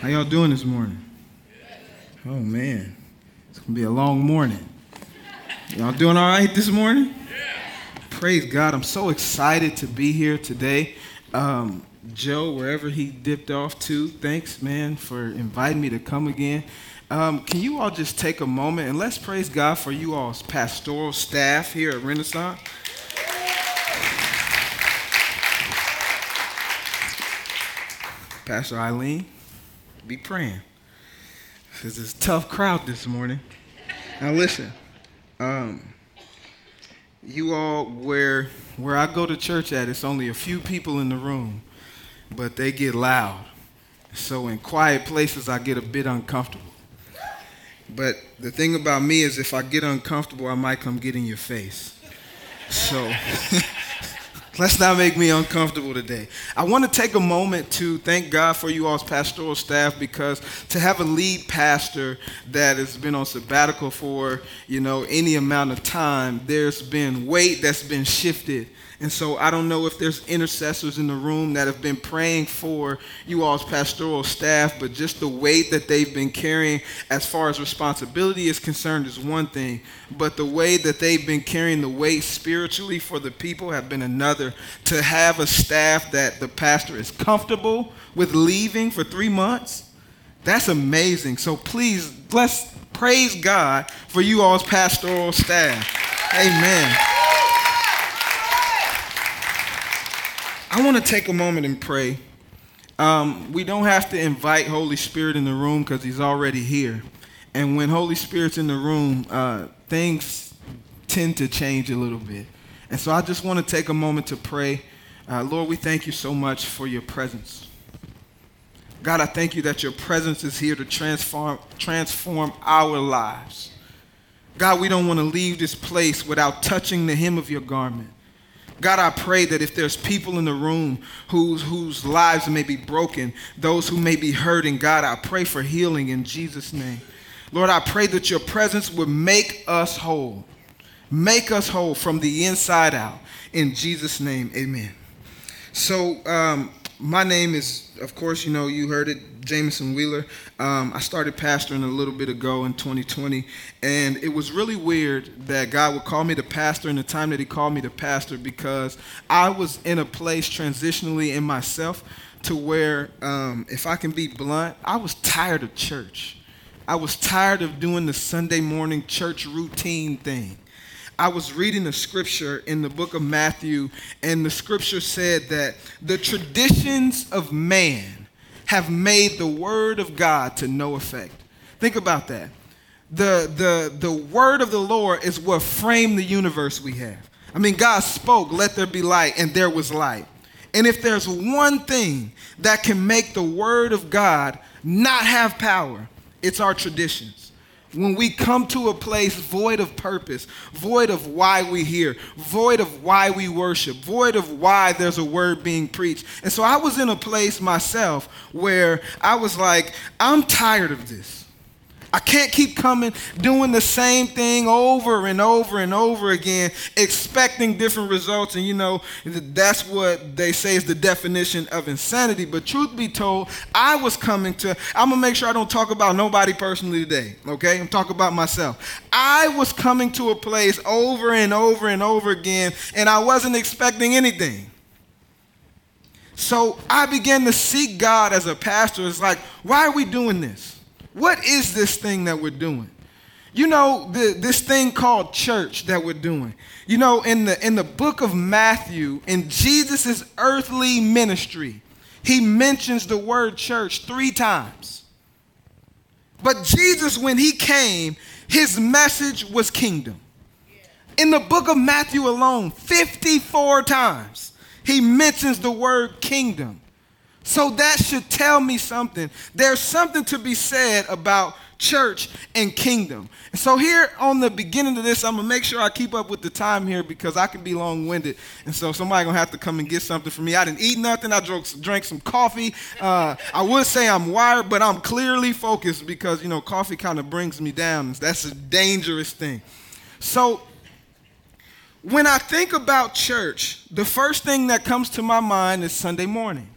How y'all doing this morning? Oh man, it's gonna be a long morning. Y'all doing all right this morning? Praise God. I'm so excited to be here today. Um, Joe, wherever he dipped off to, thanks, man, for inviting me to come again. Um, can you all just take a moment and let's praise God for you all's pastoral staff here at Renaissance? Pastor Eileen, be praying. This is a tough crowd this morning. Now listen, um, you all where where I go to church at, it's only a few people in the room, but they get loud. So in quiet places, I get a bit uncomfortable. But the thing about me is, if I get uncomfortable, I might come get in your face. So. Let's not make me uncomfortable today. I want to take a moment to thank God for you all's pastoral staff because to have a lead pastor that has been on sabbatical for, you know, any amount of time, there's been weight that's been shifted and so I don't know if there's intercessors in the room that have been praying for you all's pastoral staff, but just the weight that they've been carrying as far as responsibility is concerned is one thing. But the way that they've been carrying the weight spiritually for the people have been another. To have a staff that the pastor is comfortable with leaving for three months, that's amazing. So please, let's praise God for you all's pastoral staff. Amen. I want to take a moment and pray. Um, we don't have to invite Holy Spirit in the room because He's already here. And when Holy Spirit's in the room, uh, things tend to change a little bit. And so I just want to take a moment to pray. Uh, Lord, we thank you so much for your presence. God, I thank you that your presence is here to transform, transform our lives. God, we don't want to leave this place without touching the hem of your garment. God, I pray that if there's people in the room whose, whose lives may be broken, those who may be hurting, God, I pray for healing in Jesus' name. Lord, I pray that your presence would make us whole. Make us whole from the inside out. In Jesus' name, amen. So, um, my name is, of course, you know, you heard it, Jameson Wheeler. Um, I started pastoring a little bit ago in 2020, and it was really weird that God would call me to pastor in the time that He called me to pastor because I was in a place transitionally in myself to where, um, if I can be blunt, I was tired of church. I was tired of doing the Sunday morning church routine thing. I was reading a scripture in the book of Matthew, and the scripture said that the traditions of man have made the word of God to no effect. Think about that. The, the, the word of the Lord is what framed the universe we have. I mean, God spoke, let there be light, and there was light. And if there's one thing that can make the word of God not have power, it's our traditions when we come to a place void of purpose, void of why we hear, void of why we worship, void of why there's a word being preached. And so I was in a place myself where I was like, I'm tired of this. I can't keep coming, doing the same thing over and over and over again, expecting different results. And you know, that's what they say is the definition of insanity. But truth be told, I was coming to, I'm gonna make sure I don't talk about nobody personally today, okay? I'm talking about myself. I was coming to a place over and over and over again, and I wasn't expecting anything. So I began to seek God as a pastor. It's like, why are we doing this? What is this thing that we're doing? You know, the, this thing called church that we're doing. You know, in the, in the book of Matthew, in Jesus' earthly ministry, he mentions the word church three times. But Jesus, when he came, his message was kingdom. In the book of Matthew alone, 54 times, he mentions the word kingdom. So that should tell me something. There's something to be said about church and kingdom. So here on the beginning of this, I'm gonna make sure I keep up with the time here because I can be long-winded. And so somebody gonna have to come and get something for me. I didn't eat nothing. I drank, drank some coffee. Uh, I would say I'm wired, but I'm clearly focused because you know coffee kind of brings me down. That's a dangerous thing. So when I think about church, the first thing that comes to my mind is Sunday morning.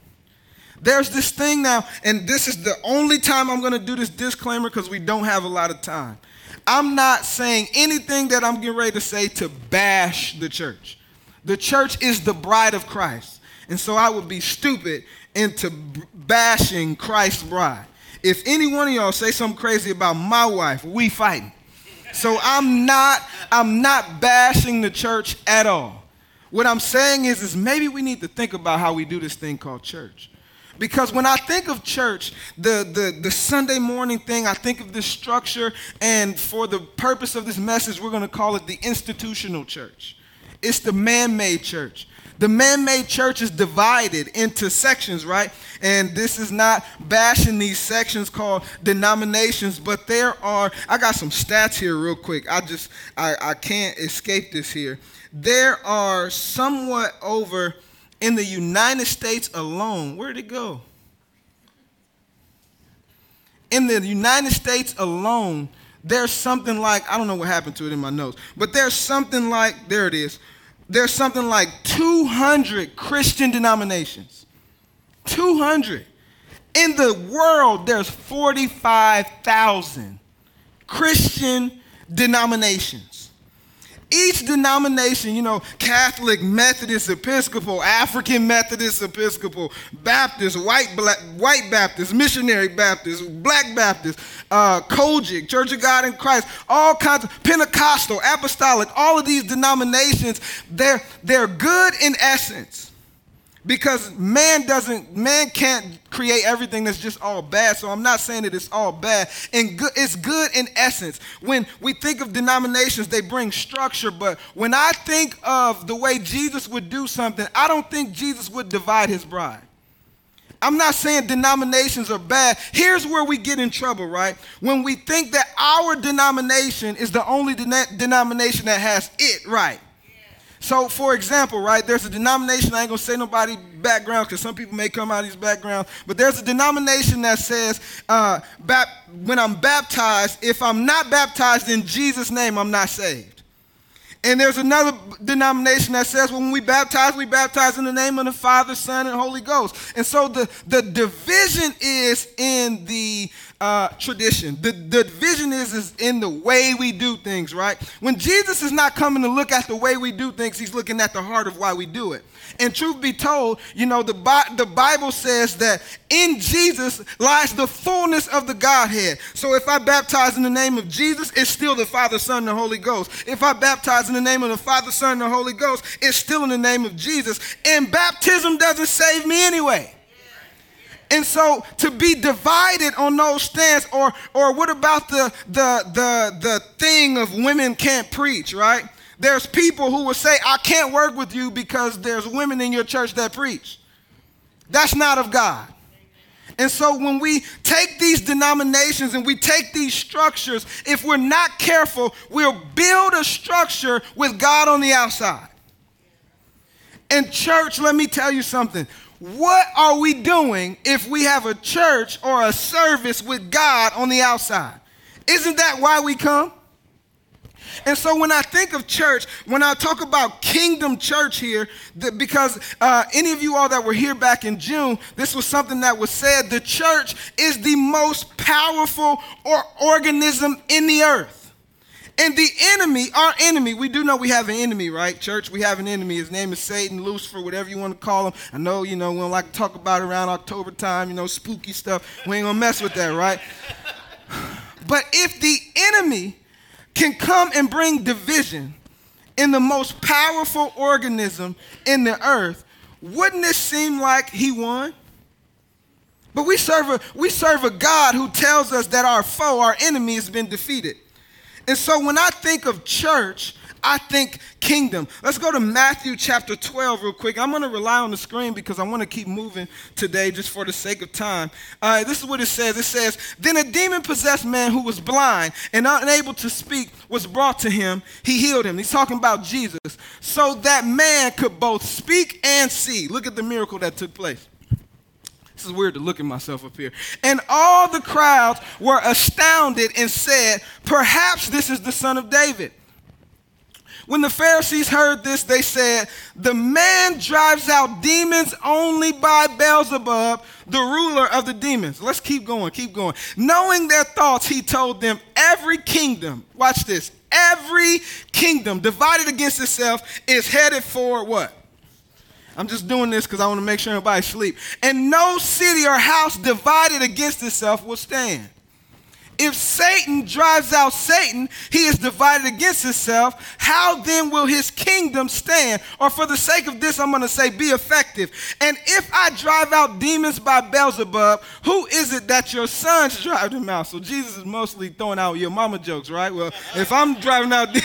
There's this thing now, and this is the only time I'm going to do this disclaimer because we don't have a lot of time. I'm not saying anything that I'm getting ready to say to bash the church. The church is the bride of Christ. And so I would be stupid into bashing Christ's bride. If any one of y'all say something crazy about my wife, we fighting. So I'm not I'm not bashing the church at all. What I'm saying is is maybe we need to think about how we do this thing called church. Because when I think of church, the, the, the Sunday morning thing, I think of this structure, and for the purpose of this message, we're going to call it the institutional church. It's the man made church. The man made church is divided into sections, right? And this is not bashing these sections called denominations, but there are, I got some stats here real quick. I just, I, I can't escape this here. There are somewhat over in the United States alone, where'd it go? In the United States alone, there's something like, I don't know what happened to it in my notes, but there's something like, there it is, there's something like 200 Christian denominations. 200. In the world, there's 45,000 Christian denominations each denomination, you know, Catholic, Methodist, Episcopal, African Methodist, Episcopal, Baptist, white, black, white Baptist, missionary Baptist, black Baptist, uh, COGIC, Church of God in Christ, all kinds of Pentecostal, Apostolic, all of these denominations, they're, they're good in essence because man doesn't man can't create everything that's just all bad so i'm not saying that it's all bad and good, it's good in essence when we think of denominations they bring structure but when i think of the way jesus would do something i don't think jesus would divide his bride I'm not saying denominations are bad. Here's where we get in trouble, right? When we think that our denomination is the only de- denomination that has it right. So, for example, right, there's a denomination, I ain't gonna say nobody background because some people may come out of these backgrounds, but there's a denomination that says, uh, bap- when I'm baptized, if I'm not baptized in Jesus' name, I'm not saved. And there's another denomination that says well, when we baptize, we baptize in the name of the Father, Son, and Holy Ghost. And so the, the division is in the uh, tradition. The, the division is, is in the way we do things, right? When Jesus is not coming to look at the way we do things, he's looking at the heart of why we do it. And truth be told, you know, the, the Bible says that in Jesus lies the fullness of the Godhead. So if I baptize in the name of Jesus, it's still the Father, Son, and the Holy Ghost. If I baptize in the name of the Father, Son, and the Holy Ghost, it's still in the name of Jesus. And baptism doesn't save me anyway. And so to be divided on those stands, or or what about the the the the thing of women can't preach, right? There's people who will say, I can't work with you because there's women in your church that preach. That's not of God. And so when we take these denominations and we take these structures, if we're not careful, we'll build a structure with God on the outside. And church, let me tell you something. What are we doing if we have a church or a service with God on the outside? Isn't that why we come? And so when I think of church, when I talk about kingdom church here, the, because uh, any of you all that were here back in June, this was something that was said the church is the most powerful or organism in the earth. And the enemy, our enemy, we do know we have an enemy, right, church? We have an enemy. His name is Satan, Lucifer, whatever you want to call him. I know, you know, we don't like to talk about around October time, you know, spooky stuff. We ain't gonna mess with that, right? But if the enemy can come and bring division in the most powerful organism in the earth, wouldn't it seem like he won? But we serve a we serve a God who tells us that our foe, our enemy, has been defeated. And so when I think of church, I think kingdom. Let's go to Matthew chapter 12 real quick. I'm going to rely on the screen because I want to keep moving today just for the sake of time. Uh, this is what it says. It says, Then a demon possessed man who was blind and unable to speak was brought to him. He healed him. He's talking about Jesus. So that man could both speak and see. Look at the miracle that took place. This is weird to look at myself up here. And all the crowds were astounded and said, Perhaps this is the son of David. When the Pharisees heard this, they said, The man drives out demons only by Beelzebub, the ruler of the demons. Let's keep going, keep going. Knowing their thoughts, he told them, Every kingdom, watch this, every kingdom divided against itself is headed for what? I'm just doing this because I want to make sure everybody sleep. And no city or house divided against itself will stand. If Satan drives out Satan, he is divided against himself. How then will his kingdom stand? Or for the sake of this, I'm going to say be effective. And if I drive out demons by Beelzebub, who is it that your sons drive them out? So Jesus is mostly throwing out your mama jokes, right? Well, if I'm driving out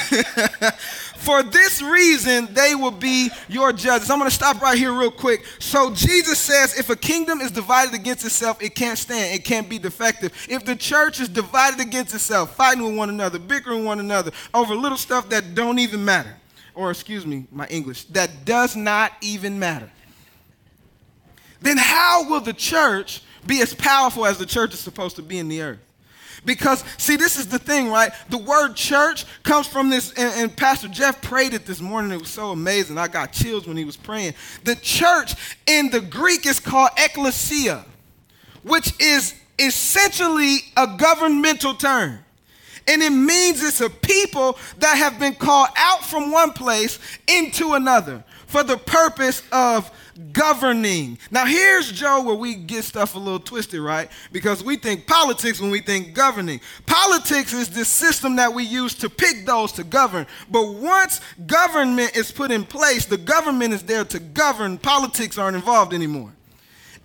For this reason, they will be your judges. I'm going to stop right here real quick. So, Jesus says if a kingdom is divided against itself, it can't stand, it can't be defective. If the church is divided against itself, fighting with one another, bickering one another over little stuff that don't even matter, or excuse me, my English, that does not even matter, then how will the church be as powerful as the church is supposed to be in the earth? Because, see, this is the thing, right? The word church comes from this, and, and, Pastor Jeff prayed it this morning. It was so amazing. I got chills when he was praying. The church in the Greek is called ecclesia, which is essentially a governmental term. And it means it's a people that have been called out from one place into another for the purpose of governing. Now, here's Joe where we get stuff a little twisted, right? Because we think politics when we think governing. Politics is the system that we use to pick those to govern. But once government is put in place, the government is there to govern. Politics aren't involved anymore.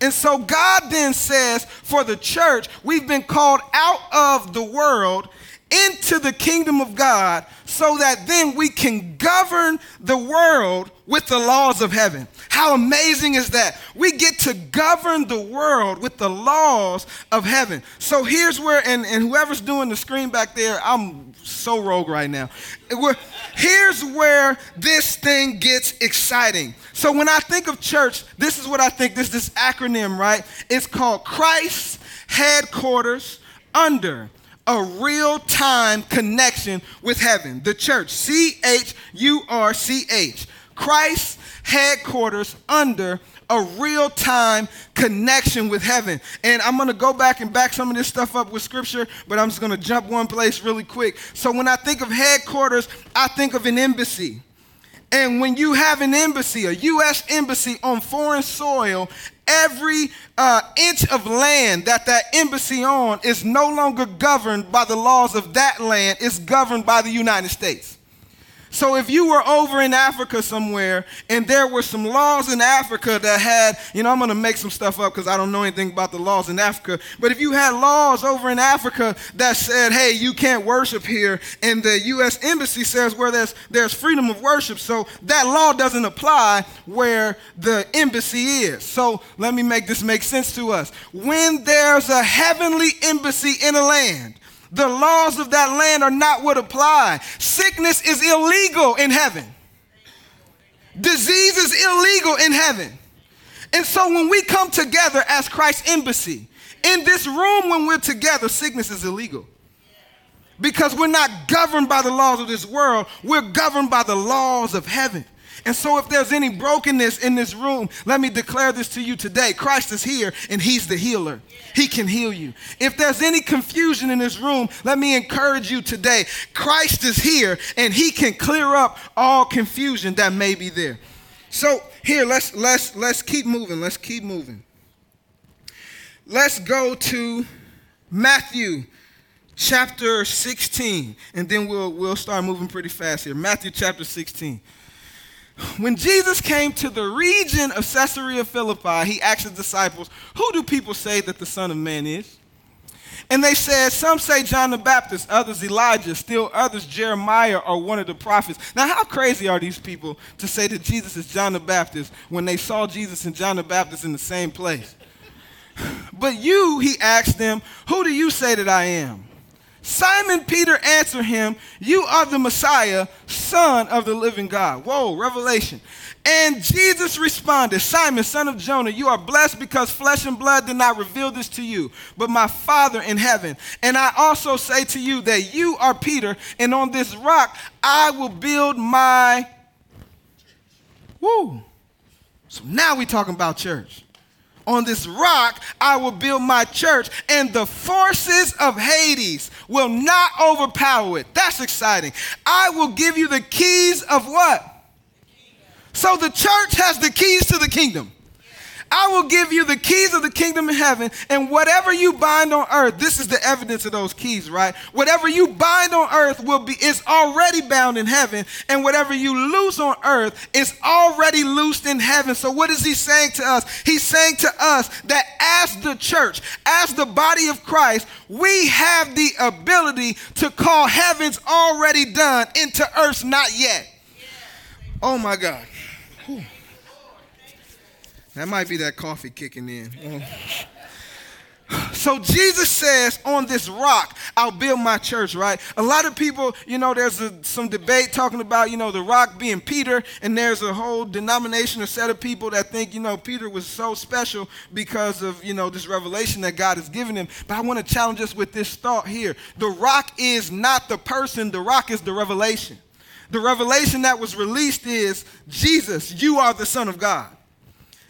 And so God then says, for the church, we've been called out of the world into the kingdom of God so that then we can govern the world with the laws of heaven. How amazing is that? We get to govern the world with the laws of heaven. So here's where, and, and whoever's doing the screen back there, I'm so rogue right now. Here's where this thing gets exciting. So when I think of church, this is what I think this this acronym, right? It's called Christ's headquarters under a real time connection with heaven. The church, C H U R C H. Christ's headquarters under a real time connection with heaven. And I'm going to go back and back some of this stuff up with scripture, but I'm just going to jump one place really quick. So when I think of headquarters, I think of an embassy. And when you have an embassy, a U.S. embassy on foreign soil, every uh, inch of land that that embassy on is no longer governed by the laws of that land, it's governed by the United States. So if you were over in Africa somewhere and there were some laws in Africa that had, you know, I'm going to make some stuff up because I don't know anything about the laws in Africa, but if you had laws over in Africa that said, hey, you can't worship here, and the U.S. Embassy says where there's, there's freedom of worship, so that law doesn't apply where the embassy is. So let me make this make sense to us. When there's a heavenly embassy in a land, the laws of that land are not what apply. Sickness is illegal in heaven. Disease is illegal in heaven. And so when we come together as Christ's embassy, in this room when we're together, sickness is illegal. Because we're not governed by the laws of this world, we're governed by the laws of heaven. And so, if there's any brokenness in this room, let me declare this to you today Christ is here and He's the healer. He can heal you. If there's any confusion in this room, let me encourage you today Christ is here and He can clear up all confusion that may be there. So, here, let's, let's, let's keep moving. Let's keep moving. Let's go to Matthew chapter 16, and then we'll, we'll start moving pretty fast here. Matthew chapter 16. When Jesus came to the region of Caesarea Philippi, he asked his disciples, Who do people say that the Son of Man is? And they said, Some say John the Baptist, others Elijah, still others Jeremiah or one of the prophets. Now, how crazy are these people to say that Jesus is John the Baptist when they saw Jesus and John the Baptist in the same place? But you, he asked them, Who do you say that I am? Simon Peter answered him, You are the Messiah, Son of the living God. Whoa, revelation. And Jesus responded, Simon, son of Jonah, you are blessed because flesh and blood did not reveal this to you, but my Father in heaven. And I also say to you that you are Peter, and on this rock I will build my. Woo. So now we're talking about church. On this rock I will build my church, and the forces of Hades will not overpower it. That's exciting. I will give you the keys of what? So the church has the keys to the kingdom. I will give you the keys of the kingdom of heaven, and whatever you bind on earth, this is the evidence of those keys, right? Whatever you bind on earth will be is already bound in heaven, and whatever you loose on earth is already loosed in heaven. So what is he saying to us? He's saying to us that as the church, as the body of Christ, we have the ability to call heaven's already done into earth's not yet. Oh my God. Whew. That might be that coffee kicking in. So Jesus says, on this rock, I'll build my church, right? A lot of people, you know, there's a, some debate talking about, you know, the rock being Peter, and there's a whole denomination or set of people that think, you know, Peter was so special because of, you know, this revelation that God has given him. But I want to challenge us with this thought here. The rock is not the person, the rock is the revelation. The revelation that was released is Jesus, you are the Son of God.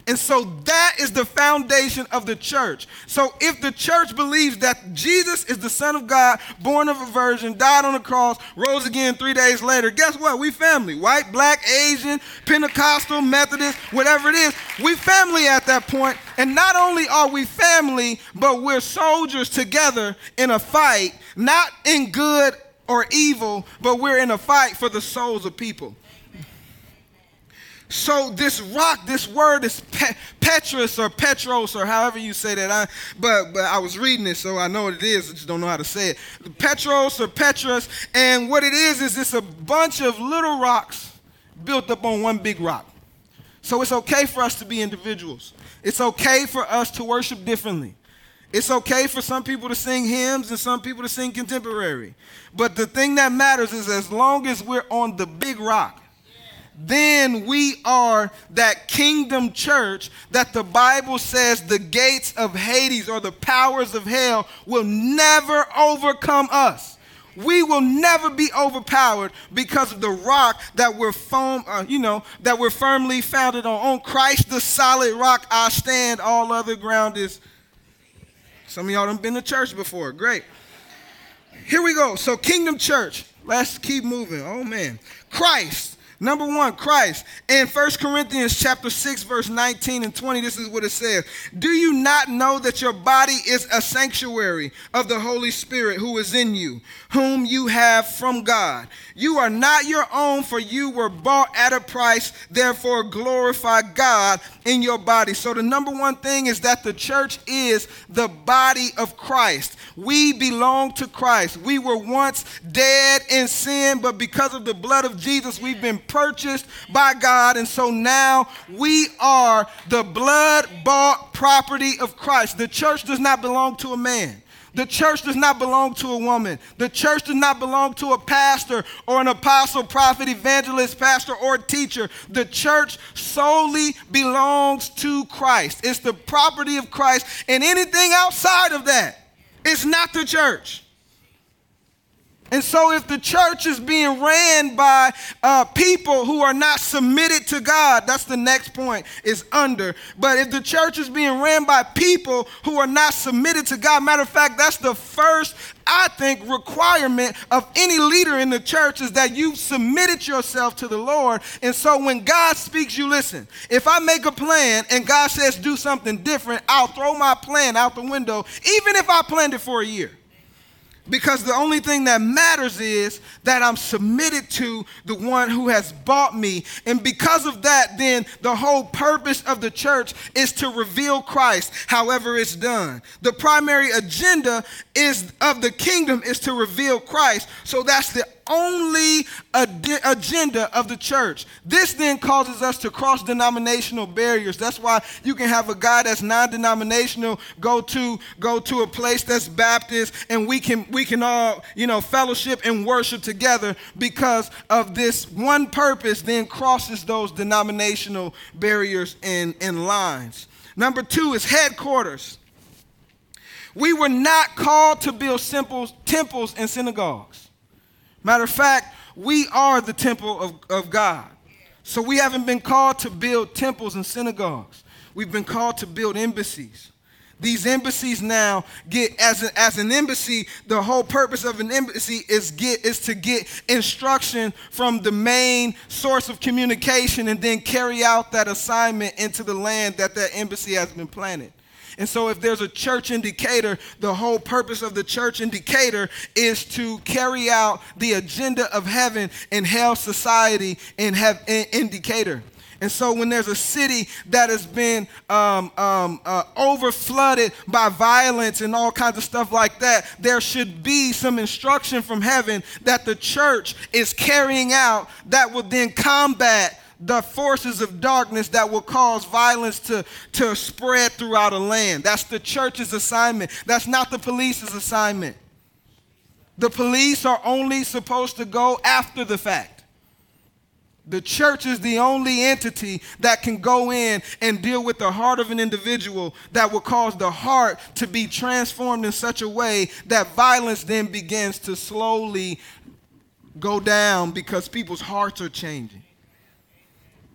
And so that is the foundation of the church. So if the church believes that Jesus is the Son of God, born of a virgin, died on the cross, rose again three days later, guess what? We family. White, black, Asian, Pentecostal, Methodist, whatever it is. We family at that point. And not only are we family, but we're soldiers together in a fight, not in good or evil, but we're in a fight for the souls of people. So this rock, this word is pe- Petrus or Petros or however you say that. I, but but I was reading it, so I know what it is. I just don't know how to say it. Petros or Petrus, and what it is is it's a bunch of little rocks built up on one big rock. So it's okay for us to be individuals. It's okay for us to worship differently. It's okay for some people to sing hymns and some people to sing contemporary. But the thing that matters is as long as we're on the big rock, then we are that kingdom church that the Bible says the gates of Hades or the powers of hell will never overcome us. We will never be overpowered because of the rock that we're foam, uh, you know, that we're firmly founded on. On Christ, the solid rock, I stand. All other ground is. Some of y'all have been to church before. Great. Here we go. So, Kingdom Church. Let's keep moving. Oh man, Christ Number one, Christ. In 1 Corinthians chapter 6, verse 19 and 20, this is what it says. Do you not know that your body is a sanctuary of the Holy Spirit who is in you, whom you have from God? You are not your own, for you were bought at a price. Therefore, glorify God in your body. So, the number one thing is that the church is the body of Christ. We belong to Christ. We were once dead in sin, but because of the blood of Jesus, we've been purchased by God. And so now we are the blood bought property of Christ. The church does not belong to a man. The church does not belong to a woman. The church does not belong to a pastor or an apostle, prophet, evangelist, pastor, or teacher. The church solely belongs to Christ. It's the property of Christ, and anything outside of that is not the church. And so, if the church is being ran by uh, people who are not submitted to God, that's the next point, is under. But if the church is being ran by people who are not submitted to God, matter of fact, that's the first, I think, requirement of any leader in the church is that you've submitted yourself to the Lord. And so, when God speaks, you listen. If I make a plan and God says do something different, I'll throw my plan out the window, even if I planned it for a year. Because the only thing that matters is that I'm submitted to the one who has bought me. And because of that, then the whole purpose of the church is to reveal Christ, however it's done. The primary agenda is of the kingdom is to reveal Christ. So that's the only ad- agenda of the church. This then causes us to cross denominational barriers. That's why you can have a guy that's non-denominational go to go to a place that's Baptist, and we can we can all you know fellowship and worship together because of this one purpose. Then crosses those denominational barriers and, and lines. Number two is headquarters. We were not called to build simple temples and synagogues. Matter of fact, we are the temple of, of God. So we haven't been called to build temples and synagogues. We've been called to build embassies. These embassies now get as, a, as an embassy, the whole purpose of an embassy is get is to get instruction from the main source of communication and then carry out that assignment into the land that that embassy has been planted. And so, if there's a church in Decatur, the whole purpose of the church in Decatur is to carry out the agenda of heaven and hell society in, have, in, in Decatur. And so, when there's a city that has been um, um, uh, over flooded by violence and all kinds of stuff like that, there should be some instruction from heaven that the church is carrying out that will then combat the forces of darkness that will cause violence to, to spread throughout a land. That's the church's assignment. That's not the police's assignment. The police are only supposed to go after the fact. The church is the only entity that can go in and deal with the heart of an individual that will cause the heart to be transformed in such a way that violence then begins to slowly go down because people's hearts are changing.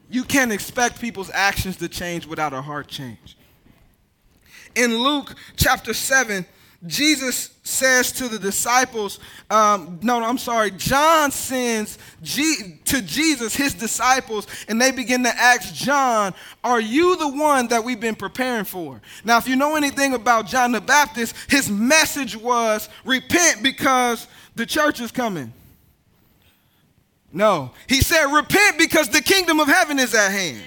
You can't expect people's actions to change without a heart change. In Luke chapter 7, Jesus says to the disciples, um, no, no, I'm sorry, John sends G- to Jesus his disciples, and they begin to ask John, Are you the one that we've been preparing for? Now, if you know anything about John the Baptist, his message was, Repent because the church is coming. No. He said, repent because the kingdom of heaven is at hand.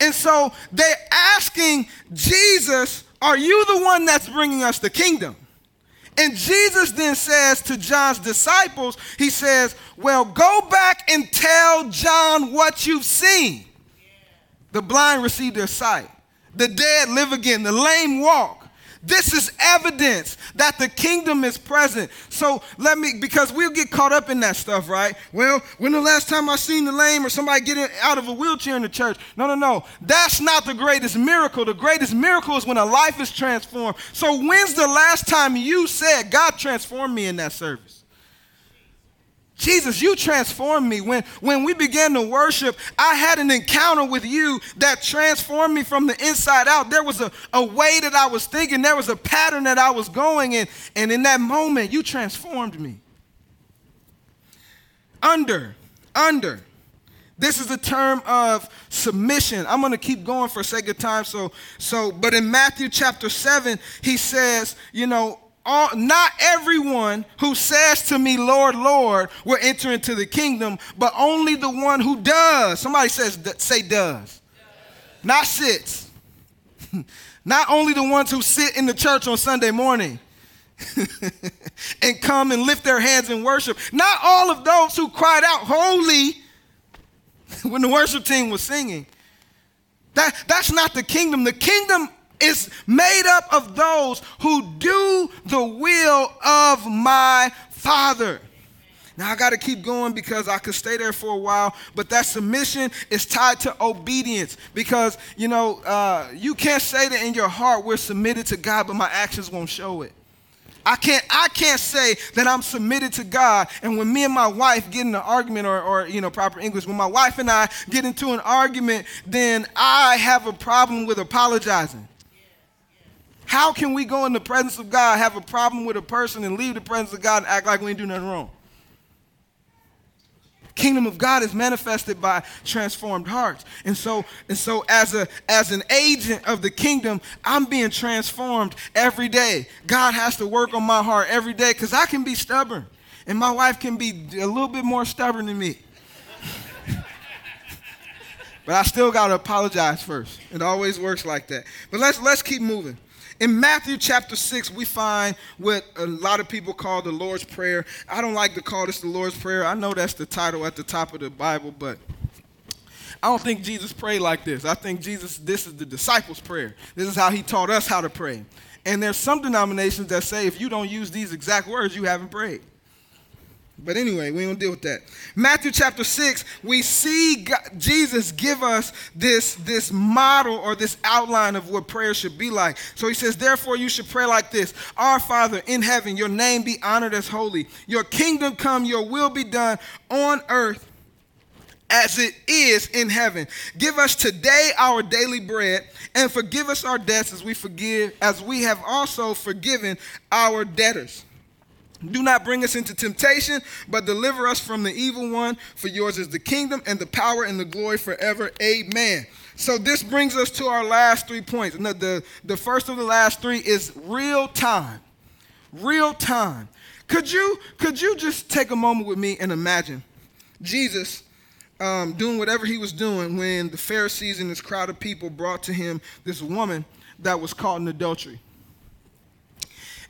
And so they're asking Jesus, Are you the one that's bringing us the kingdom? And Jesus then says to John's disciples, He says, Well, go back and tell John what you've seen. The blind receive their sight, the dead live again, the lame walk. This is evidence that the kingdom is present. So let me, because we'll get caught up in that stuff, right? Well, when the last time I seen the lame or somebody getting out of a wheelchair in the church? No, no, no. That's not the greatest miracle. The greatest miracle is when a life is transformed. So when's the last time you said, God transformed me in that service? Jesus, you transformed me. When, when we began to worship, I had an encounter with you that transformed me from the inside out. There was a, a way that I was thinking, there was a pattern that I was going in, and in that moment, you transformed me. Under, under. This is a term of submission. I'm going to keep going for sake of time. So, so, but in Matthew chapter 7, he says, you know, all, not everyone who says to me, Lord, Lord, will enter into the kingdom, but only the one who does. Somebody says, say does. does. Not sits. not only the ones who sit in the church on Sunday morning and come and lift their hands in worship. Not all of those who cried out, Holy, when the worship team was singing. That, that's not the kingdom. The kingdom is made up of those who do the will of my Father. Now I got to keep going because I could stay there for a while, but that submission is tied to obedience because you know uh, you can't say that in your heart we're submitted to God, but my actions won't show it. I can't, I can't say that I'm submitted to God. And when me and my wife get in an argument, or, or, you know, proper English, when my wife and I get into an argument, then I have a problem with apologizing. How can we go in the presence of God, have a problem with a person, and leave the presence of God and act like we ain't do nothing wrong? Kingdom of God is manifested by transformed hearts. And so, and so as a as an agent of the kingdom, I'm being transformed every day. God has to work on my heart every day because I can be stubborn. And my wife can be a little bit more stubborn than me. but I still gotta apologize first. It always works like that. But let's let's keep moving. In Matthew chapter 6, we find what a lot of people call the Lord's Prayer. I don't like to call this the Lord's Prayer. I know that's the title at the top of the Bible, but I don't think Jesus prayed like this. I think Jesus, this is the disciples' prayer. This is how he taught us how to pray. And there's some denominations that say if you don't use these exact words, you haven't prayed. But anyway, we don't deal with that. Matthew chapter 6, we see God, Jesus give us this, this model or this outline of what prayer should be like. So he says, Therefore, you should pray like this Our Father in heaven, your name be honored as holy. Your kingdom come, your will be done on earth as it is in heaven. Give us today our daily bread and forgive us our debts as we forgive, as we have also forgiven our debtors do not bring us into temptation, but deliver us from the evil one. For yours is the kingdom and the power and the glory forever. Amen. So this brings us to our last three points. The, the, the first of the last three is real time. Real time. Could you, could you just take a moment with me and imagine Jesus um, doing whatever he was doing when the Pharisees and this crowd of people brought to him this woman that was caught in adultery?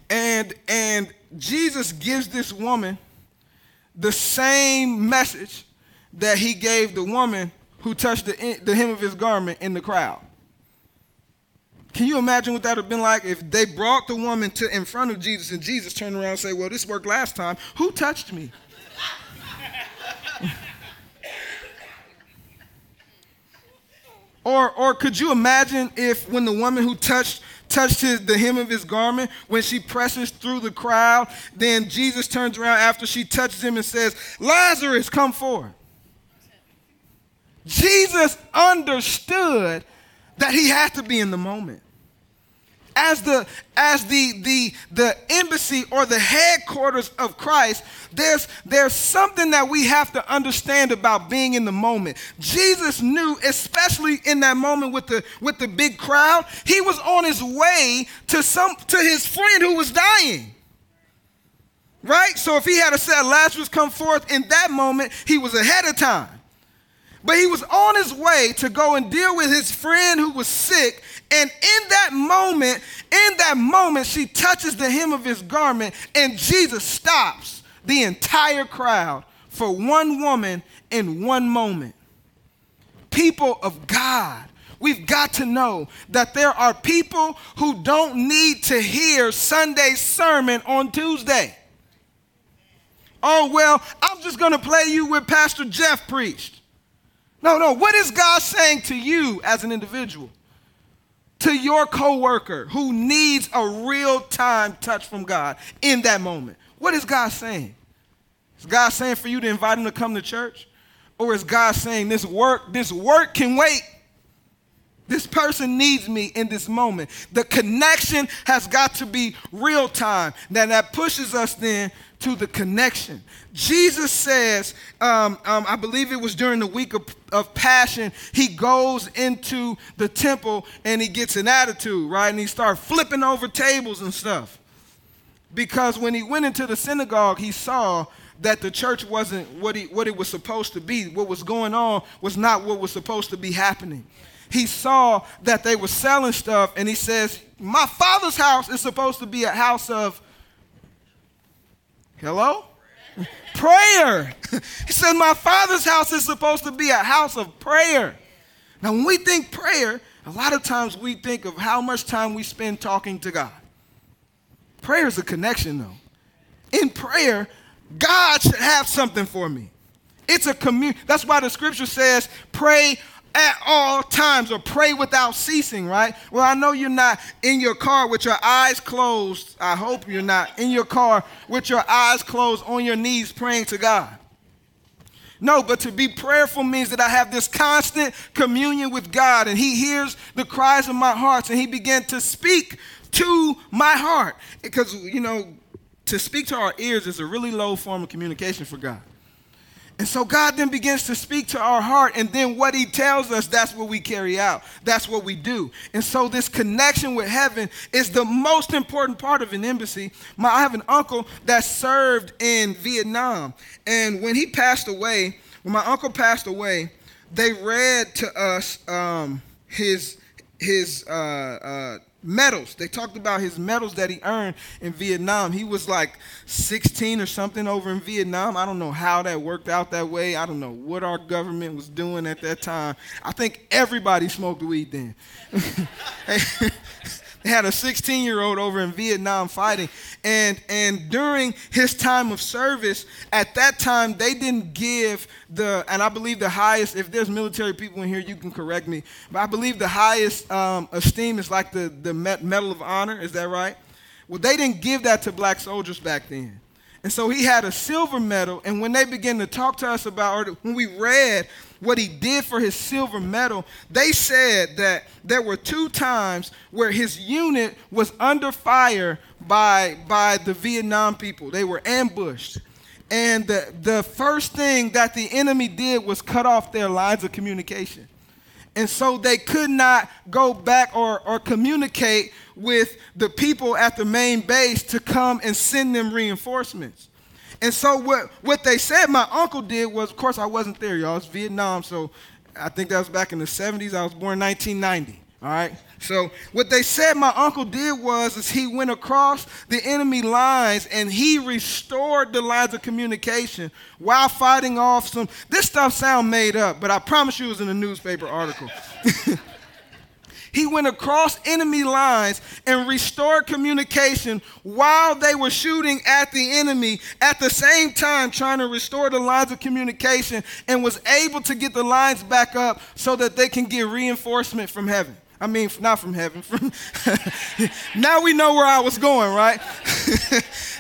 And, and Jesus gives this woman the same message that he gave the woman who touched the, the hem of his garment in the crowd. Can you imagine what that would have been like if they brought the woman to in front of Jesus and Jesus turned around and said, Well, this worked last time. Who touched me? or, or could you imagine if when the woman who touched touched his, the hem of his garment, when she presses through the crowd, then Jesus turns around after she touches him and says, Lazarus, come forth. Jesus understood that he had to be in the moment as the as the the the embassy or the headquarters of Christ there's there's something that we have to understand about being in the moment. Jesus knew especially in that moment with the with the big crowd he was on his way to some to his friend who was dying. Right? So if he had said Lazarus come forth in that moment he was ahead of time. But he was on his way to go and deal with his friend who was sick. And in that moment, in that moment, she touches the hem of his garment, and Jesus stops the entire crowd for one woman in one moment. People of God, we've got to know that there are people who don't need to hear Sunday's sermon on Tuesday. Oh, well, I'm just going to play you what Pastor Jeff preached. No, no. What is God saying to you as an individual? To your coworker who needs a real time touch from God in that moment. What is God saying? Is God saying for you to invite him to come to church? Or is God saying this work, this work can wait? This person needs me in this moment. The connection has got to be real time. Then that pushes us then to the connection. Jesus says, um, um, I believe it was during the week of, of Passion, he goes into the temple and he gets an attitude, right? And he starts flipping over tables and stuff. Because when he went into the synagogue, he saw that the church wasn't what, he, what it was supposed to be. What was going on was not what was supposed to be happening. He saw that they were selling stuff, and he says, My father's house is supposed to be a house of Hello? prayer. he said, My father's house is supposed to be a house of prayer. Now, when we think prayer, a lot of times we think of how much time we spend talking to God. Prayer is a connection, though. In prayer, God should have something for me. It's a community. That's why the scripture says, pray at all times or pray without ceasing, right? Well, I know you're not in your car with your eyes closed. I hope you're not in your car with your eyes closed on your knees praying to God. No, but to be prayerful means that I have this constant communion with God and He hears the cries of my hearts and He began to speak to my heart. Because, you know, to speak to our ears is a really low form of communication for God. And so God then begins to speak to our heart, and then what He tells us, that's what we carry out. That's what we do. And so this connection with heaven is the most important part of an embassy. My, I have an uncle that served in Vietnam, and when he passed away, when my uncle passed away, they read to us um, his his uh, uh, medals. They talked about his medals that he earned in Vietnam. He was like 16 or something over in Vietnam. I don't know how that worked out that way. I don't know what our government was doing at that time. I think everybody smoked weed then. They had a 16 year old over in Vietnam fighting. And, and during his time of service, at that time, they didn't give the, and I believe the highest, if there's military people in here, you can correct me, but I believe the highest um, esteem is like the, the Medal of Honor. Is that right? Well, they didn't give that to black soldiers back then. And so he had a silver medal. And when they began to talk to us about, or when we read what he did for his silver medal, they said that there were two times where his unit was under fire by, by the Vietnam people. They were ambushed. And the, the first thing that the enemy did was cut off their lines of communication. And so they could not go back or, or communicate with the people at the main base to come and send them reinforcements. And so what, what they said my uncle did was, of course, I wasn't there, y'all. It's Vietnam, so I think that was back in the 70s. I was born in 1990. All right. So what they said my uncle did was is he went across the enemy lines and he restored the lines of communication while fighting off some. This stuff sound made up, but I promise you it was in a newspaper article. He went across enemy lines and restored communication while they were shooting at the enemy at the same time trying to restore the lines of communication and was able to get the lines back up so that they can get reinforcement from heaven. I mean, not from heaven. Now we know where I was going, right?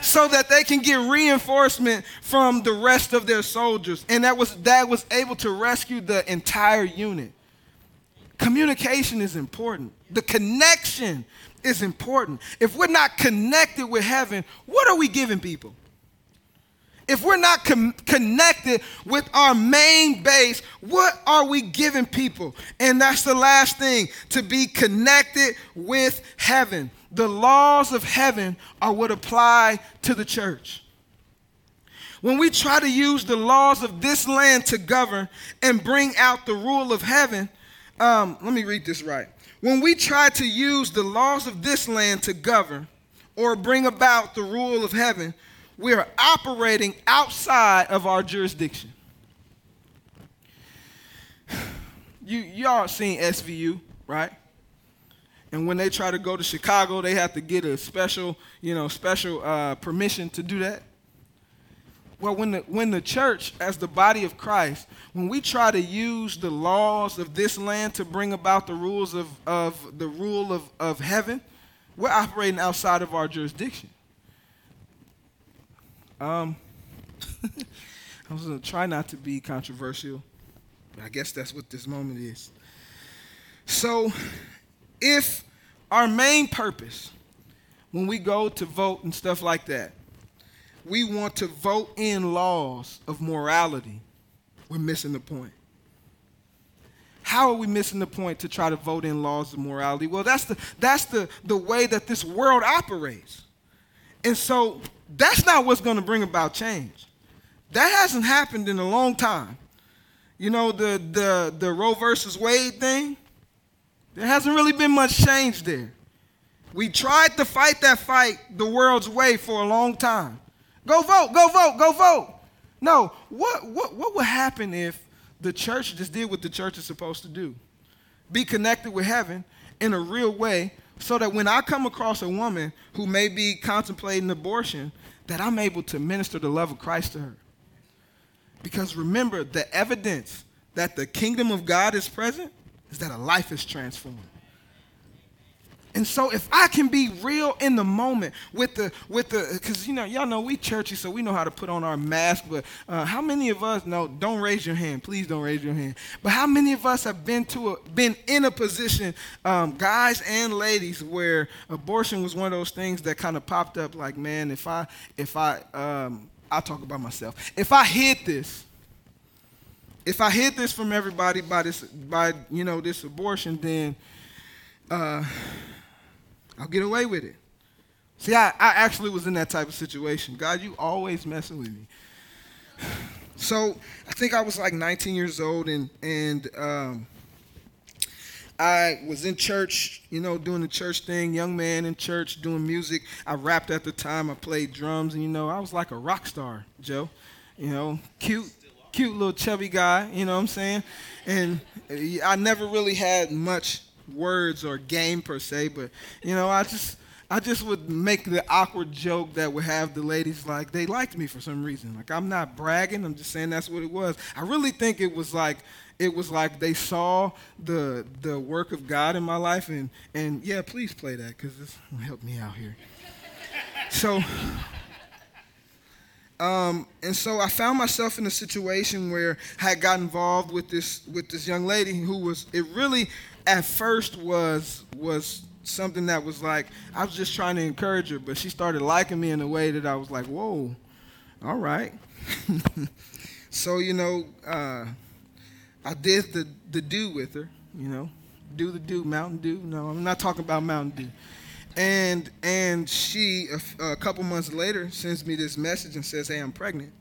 so that they can get reinforcement from the rest of their soldiers, and that was that was able to rescue the entire unit. Communication is important. The connection is important. If we're not connected with heaven, what are we giving people? If we're not com- connected with our main base, what are we giving people? And that's the last thing to be connected with heaven. The laws of heaven are what apply to the church. When we try to use the laws of this land to govern and bring out the rule of heaven, um, let me read this right. When we try to use the laws of this land to govern or bring about the rule of heaven, we are operating outside of our jurisdiction. You y'all seen SVU, right? And when they try to go to Chicago, they have to get a special, you know, special uh, permission to do that. Well, when the, when the church, as the body of Christ, when we try to use the laws of this land to bring about the rules of, of the rule of, of heaven, we're operating outside of our jurisdiction. Um, I was going to try not to be controversial, but I guess that's what this moment is. So, if our main purpose when we go to vote and stuff like that we want to vote in laws of morality, we're missing the point. How are we missing the point to try to vote in laws of morality? Well, that's the, that's the, the way that this world operates. And so that's not what's going to bring about change. That hasn't happened in a long time. You know, the, the, the Roe versus Wade thing, there hasn't really been much change there. We tried to fight that fight the world's way for a long time. Go vote, go vote, go vote. No, what, what, what would happen if the church just did what the church is supposed to do? Be connected with heaven in a real way so that when I come across a woman who may be contemplating abortion, that I'm able to minister the love of Christ to her. Because remember, the evidence that the kingdom of God is present is that a life is transformed. And so if I can be real in the moment with the with the because you know y'all know we churchy so we know how to put on our mask but uh, how many of us no don't raise your hand. Please don't raise your hand. But how many of us have been to a been in a position um, guys and ladies where abortion was one of those things that kind of popped up like man if I if I um, I'll talk about myself. If I hid this if I hid this from everybody by this by you know this abortion, then uh, I'll get away with it. See, I, I actually was in that type of situation. God, you always messing with me. So I think I was like 19 years old, and and um, I was in church, you know, doing the church thing, young man in church doing music. I rapped at the time. I played drums, and you know, I was like a rock star, Joe. You know, cute, cute little chubby guy. You know what I'm saying? And I never really had much words or game per se, but you know, I just I just would make the awkward joke that would have the ladies like they liked me for some reason. Like I'm not bragging, I'm just saying that's what it was. I really think it was like it was like they saw the the work of God in my life and and yeah, please play that cuz this will help me out here. so um, and so I found myself in a situation where I had got involved with this with this young lady who was it really at first was was something that was like I was just trying to encourage her, but she started liking me in a way that I was like, whoa, all right. so you know, uh, I did the the do with her, you know, do the do Mountain Dew. No, I'm not talking about Mountain Dew. And and she a, a couple months later sends me this message and says, hey, I'm pregnant.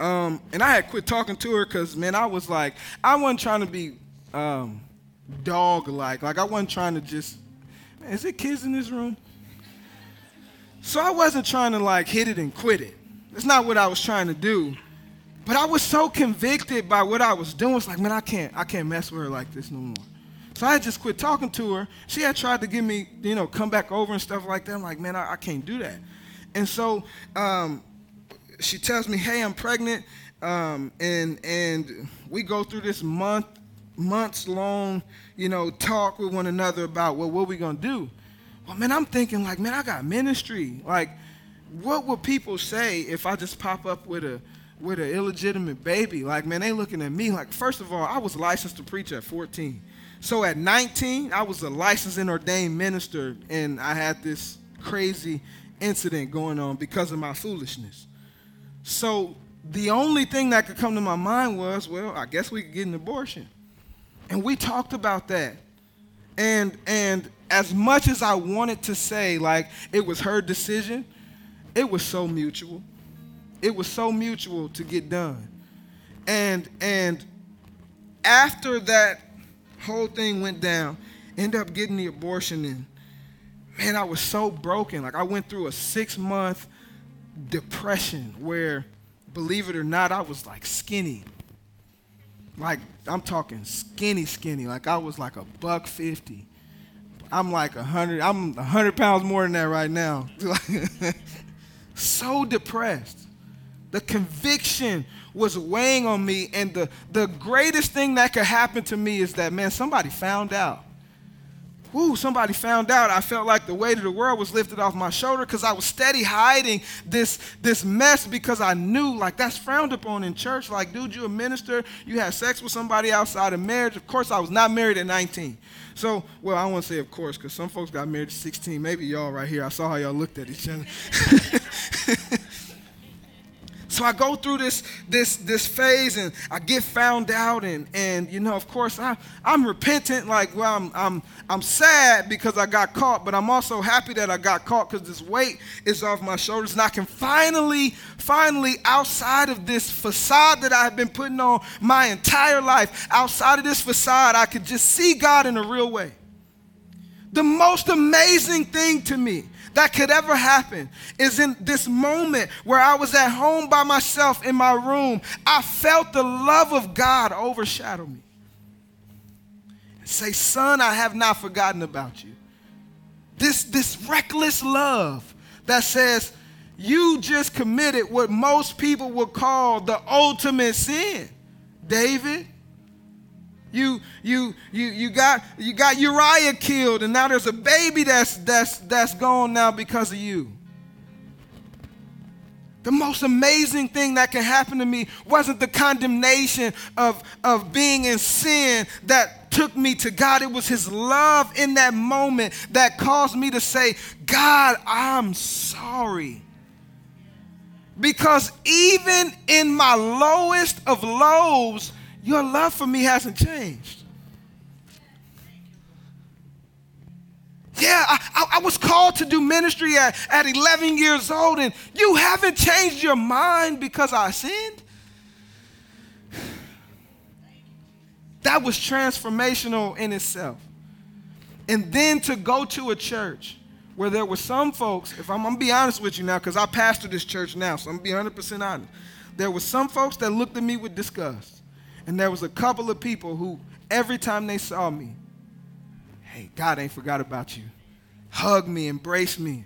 Um, and I had quit talking to her because man, I was like, I wasn't trying to be. Um, dog like. Like I wasn't trying to just, man, is it kids in this room? So I wasn't trying to like hit it and quit it. That's not what I was trying to do. But I was so convicted by what I was doing. It's like, man, I can't, I can't mess with her like this no more. So I just quit talking to her. She had tried to get me, you know, come back over and stuff like that. I'm like, man, I, I can't do that. And so um, she tells me, hey, I'm pregnant. Um, and and we go through this month months long, you know, talk with one another about, well, what are we gonna do? Well, man, I'm thinking like, man, I got ministry. Like, what would people say if I just pop up with a with an illegitimate baby? Like, man, they looking at me like, first of all, I was licensed to preach at 14. So at 19, I was a licensed and ordained minister, and I had this crazy incident going on because of my foolishness. So the only thing that could come to my mind was, well, I guess we could get an abortion. And we talked about that. And and as much as I wanted to say like it was her decision, it was so mutual. It was so mutual to get done. And and after that whole thing went down, ended up getting the abortion and man, I was so broken. Like I went through a 6-month depression where believe it or not, I was like skinny like I'm talking skinny, skinny. Like I was like a buck fifty. I'm like a hundred. I'm a hundred pounds more than that right now. so depressed. The conviction was weighing on me, and the the greatest thing that could happen to me is that man, somebody found out whoo, somebody found out. I felt like the weight of the world was lifted off my shoulder because I was steady hiding this, this mess because I knew, like, that's frowned upon in church. Like, dude, you a minister, you had sex with somebody outside of marriage. Of course, I was not married at 19. So, well, I want to say of course because some folks got married at 16. Maybe y'all right here. I saw how y'all looked at each other. So I go through this this this phase and I get found out and and you know of course I I'm repentant like well I'm I'm I'm sad because I got caught but I'm also happy that I got caught cuz this weight is off my shoulders and I can finally finally outside of this facade that I've been putting on my entire life outside of this facade I could just see God in a real way. The most amazing thing to me that could ever happen is in this moment where I was at home by myself in my room. I felt the love of God overshadow me. Say, son, I have not forgotten about you. This, this reckless love that says, you just committed what most people would call the ultimate sin. David, you you you you got you got Uriah killed, and now there's a baby that's that's that's gone now because of you. The most amazing thing that can happen to me wasn't the condemnation of, of being in sin that took me to God. It was His love in that moment that caused me to say, God, I'm sorry. Because even in my lowest of lows, your love for me hasn't changed. Yeah, I, I, was called to do ministry at, at 11 years old, and you haven't changed your mind because I sinned. That was transformational in itself. And then to go to a church where there were some folks, if I'm, I'm gonna be honest with you now, because I pastor this church now, so I'm gonna be 100% honest. There were some folks that looked at me with disgust. And there was a couple of people who, every time they saw me, hey, God ain't forgot about you. Hug me, embrace me.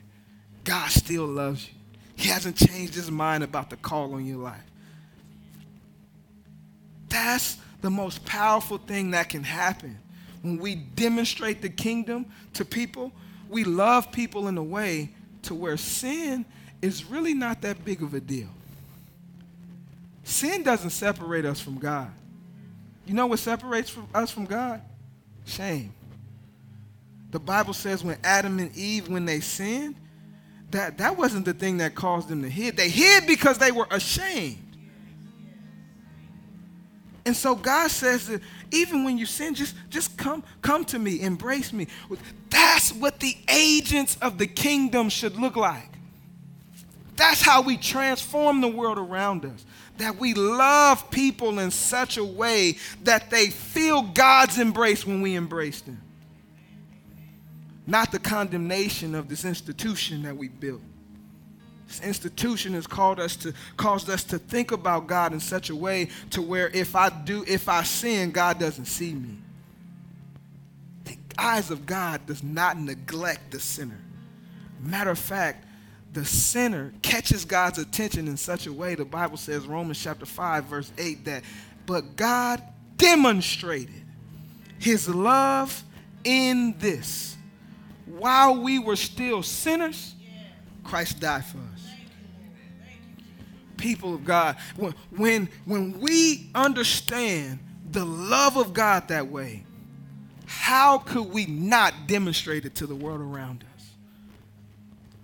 God still loves you. He hasn't changed his mind about the call on your life. That's the most powerful thing that can happen when we demonstrate the kingdom to people we love people in a way to where sin is really not that big of a deal. Sin doesn't separate us from God. You know what separates from us from God? Shame. The Bible says when Adam and Eve, when they sinned, that, that wasn't the thing that caused them to hid. They hid because they were ashamed. And so God says that even when you sin, just, just come, come to me, embrace me. That's what the agents of the kingdom should look like. That's how we transform the world around us. That we love people in such a way that they feel God's embrace when we embrace them. Not the condemnation of this institution that we built. This institution has called us to caused us to think about God in such a way to where if I do, if I sin, God doesn't see me. The eyes of God does not neglect the sinner. Matter of fact, the sinner catches God's attention in such a way, the Bible says, Romans chapter 5, verse 8, that but God demonstrated his love in this. While we were still sinners, Christ died for us people of God, when, when, when we understand the love of God that way, how could we not demonstrate it to the world around us?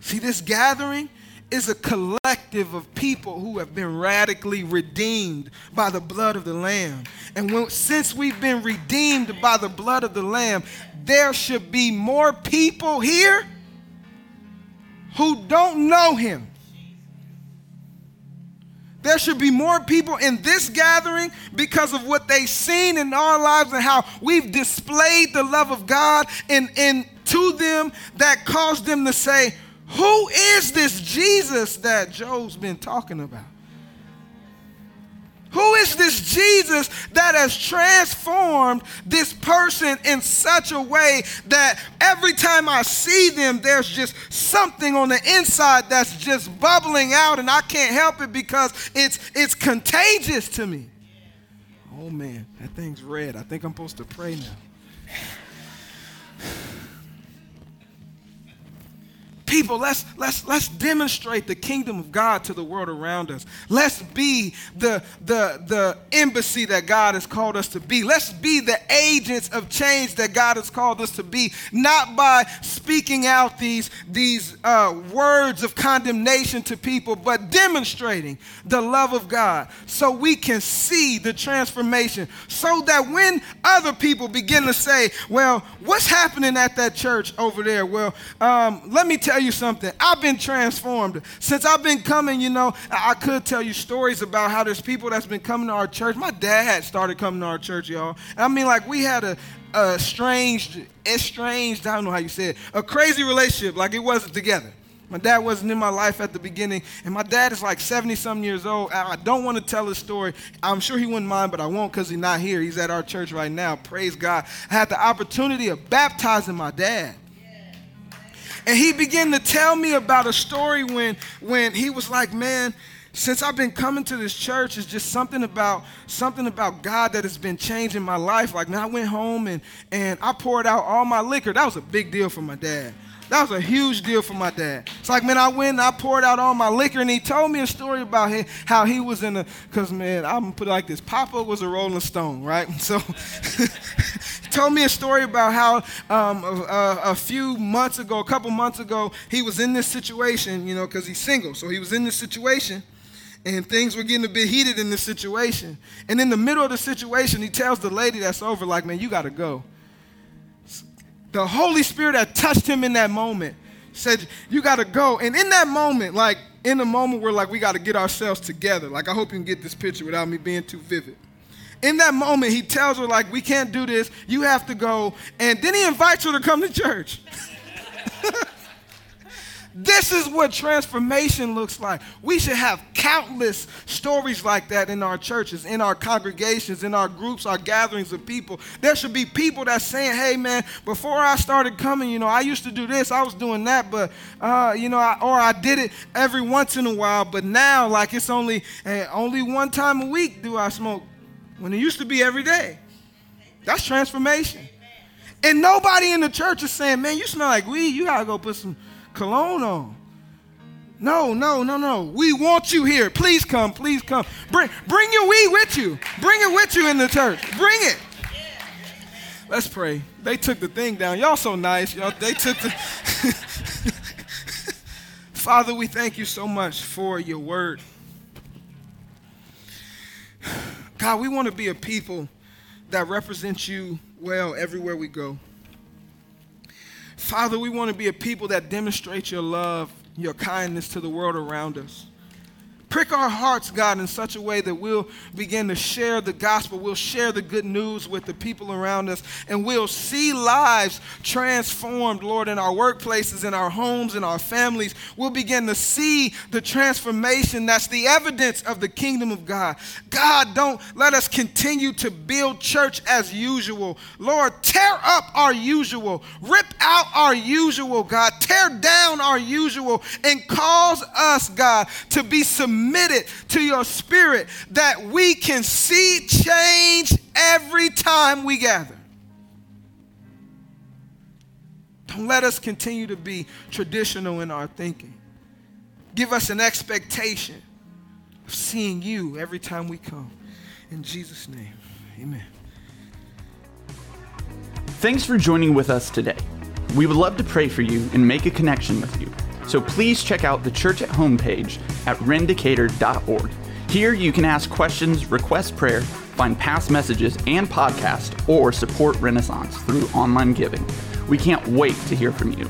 See, this gathering is a collective of people who have been radically redeemed by the blood of the Lamb. And when, since we've been redeemed by the blood of the Lamb, there should be more people here who don't know Him there should be more people in this gathering because of what they've seen in our lives and how we've displayed the love of God in, in to them that caused them to say, Who is this Jesus that Joe's been talking about? Who is this Jesus that has transformed this person in such a way that every time I see them, there's just something on the inside that's just bubbling out, and I can't help it because it's it's contagious to me. Oh man, that thing's red. I think I'm supposed to pray now. People let's let's let's demonstrate the kingdom of god to the world around us. Let's be the the the embassy that god has called us to be. Let's be the agents of change that god has called us to be. Not by speaking out these these uh, words of condemnation to people but demonstrating the love of god so we can see the transformation. So that when other people begin to say well what's happening at that church over there? Well um, let me tell tell you something. I've been transformed. Since I've been coming, you know, I could tell you stories about how there's people that's been coming to our church. My dad started coming to our church, y'all. I mean, like, we had a, a strange, estranged, I don't know how you say it, a crazy relationship, like it wasn't together. My dad wasn't in my life at the beginning, and my dad is like 70 some years old. I don't want to tell his story. I'm sure he wouldn't mind, but I won't because he's not here. He's at our church right now. Praise God. I had the opportunity of baptizing my dad. And he began to tell me about a story when, when he was like, man, since I've been coming to this church, it's just something about something about God that has been changing my life. Like, man, I went home and, and I poured out all my liquor. That was a big deal for my dad. That was a huge deal for my dad. It's like, man, I went and I poured out all my liquor, and he told me a story about him, how he was in a, because, man, I'm going to put it like this Papa was a Rolling Stone, right? So told me a story about how um, a, a, few months ago, a couple months ago, he was in this situation, you know, because he's single. So he was in this situation and things were getting a bit heated in this situation. And in the middle of the situation, he tells the lady that's over, like, man, you got to go. The Holy Spirit that touched him in that moment said, you got to go. And in that moment, like, in the moment where, like, we got to get ourselves together. Like, I hope you can get this picture without me being too vivid. In that moment, he tells her, like, we can't do this. You have to go. And then he invites her to come to church. This is what transformation looks like. We should have countless stories like that in our churches, in our congregations, in our groups, our gatherings of people. There should be people that saying, "Hey, man, before I started coming, you know, I used to do this, I was doing that, but uh, you know, I, or I did it every once in a while, but now, like, it's only hey, only one time a week do I smoke, when it used to be every day. That's transformation." And nobody in the church is saying, "Man, you smell like weed. You gotta go put some." cologne on. No, no, no, no. We want you here. Please come, please come. Bring, bring your weed with you. Bring it with you in the church. Bring it. Let's pray. They took the thing down. Y'all so nice. Y'all, they took the. Father, we thank you so much for your word. God, we want to be a people that represent you well everywhere we go. Father, we want to be a people that demonstrate your love, your kindness to the world around us. Prick our hearts, God, in such a way that we'll begin to share the gospel. We'll share the good news with the people around us, and we'll see lives transformed, Lord, in our workplaces, in our homes, in our families. We'll begin to see the transformation that's the evidence of the kingdom of God. God, don't let us continue to build church as usual. Lord, tear up our usual, rip out our usual, God, tear down our usual, and cause us, God, to be submitted committed to your spirit that we can see change every time we gather. Don't let us continue to be traditional in our thinking. Give us an expectation of seeing you every time we come. In Jesus' name, amen. Thanks for joining with us today. We would love to pray for you and make a connection with you. So please check out the Church at Home page at rendicator.org. Here you can ask questions, request prayer, find past messages and podcasts, or support Renaissance through online giving. We can't wait to hear from you.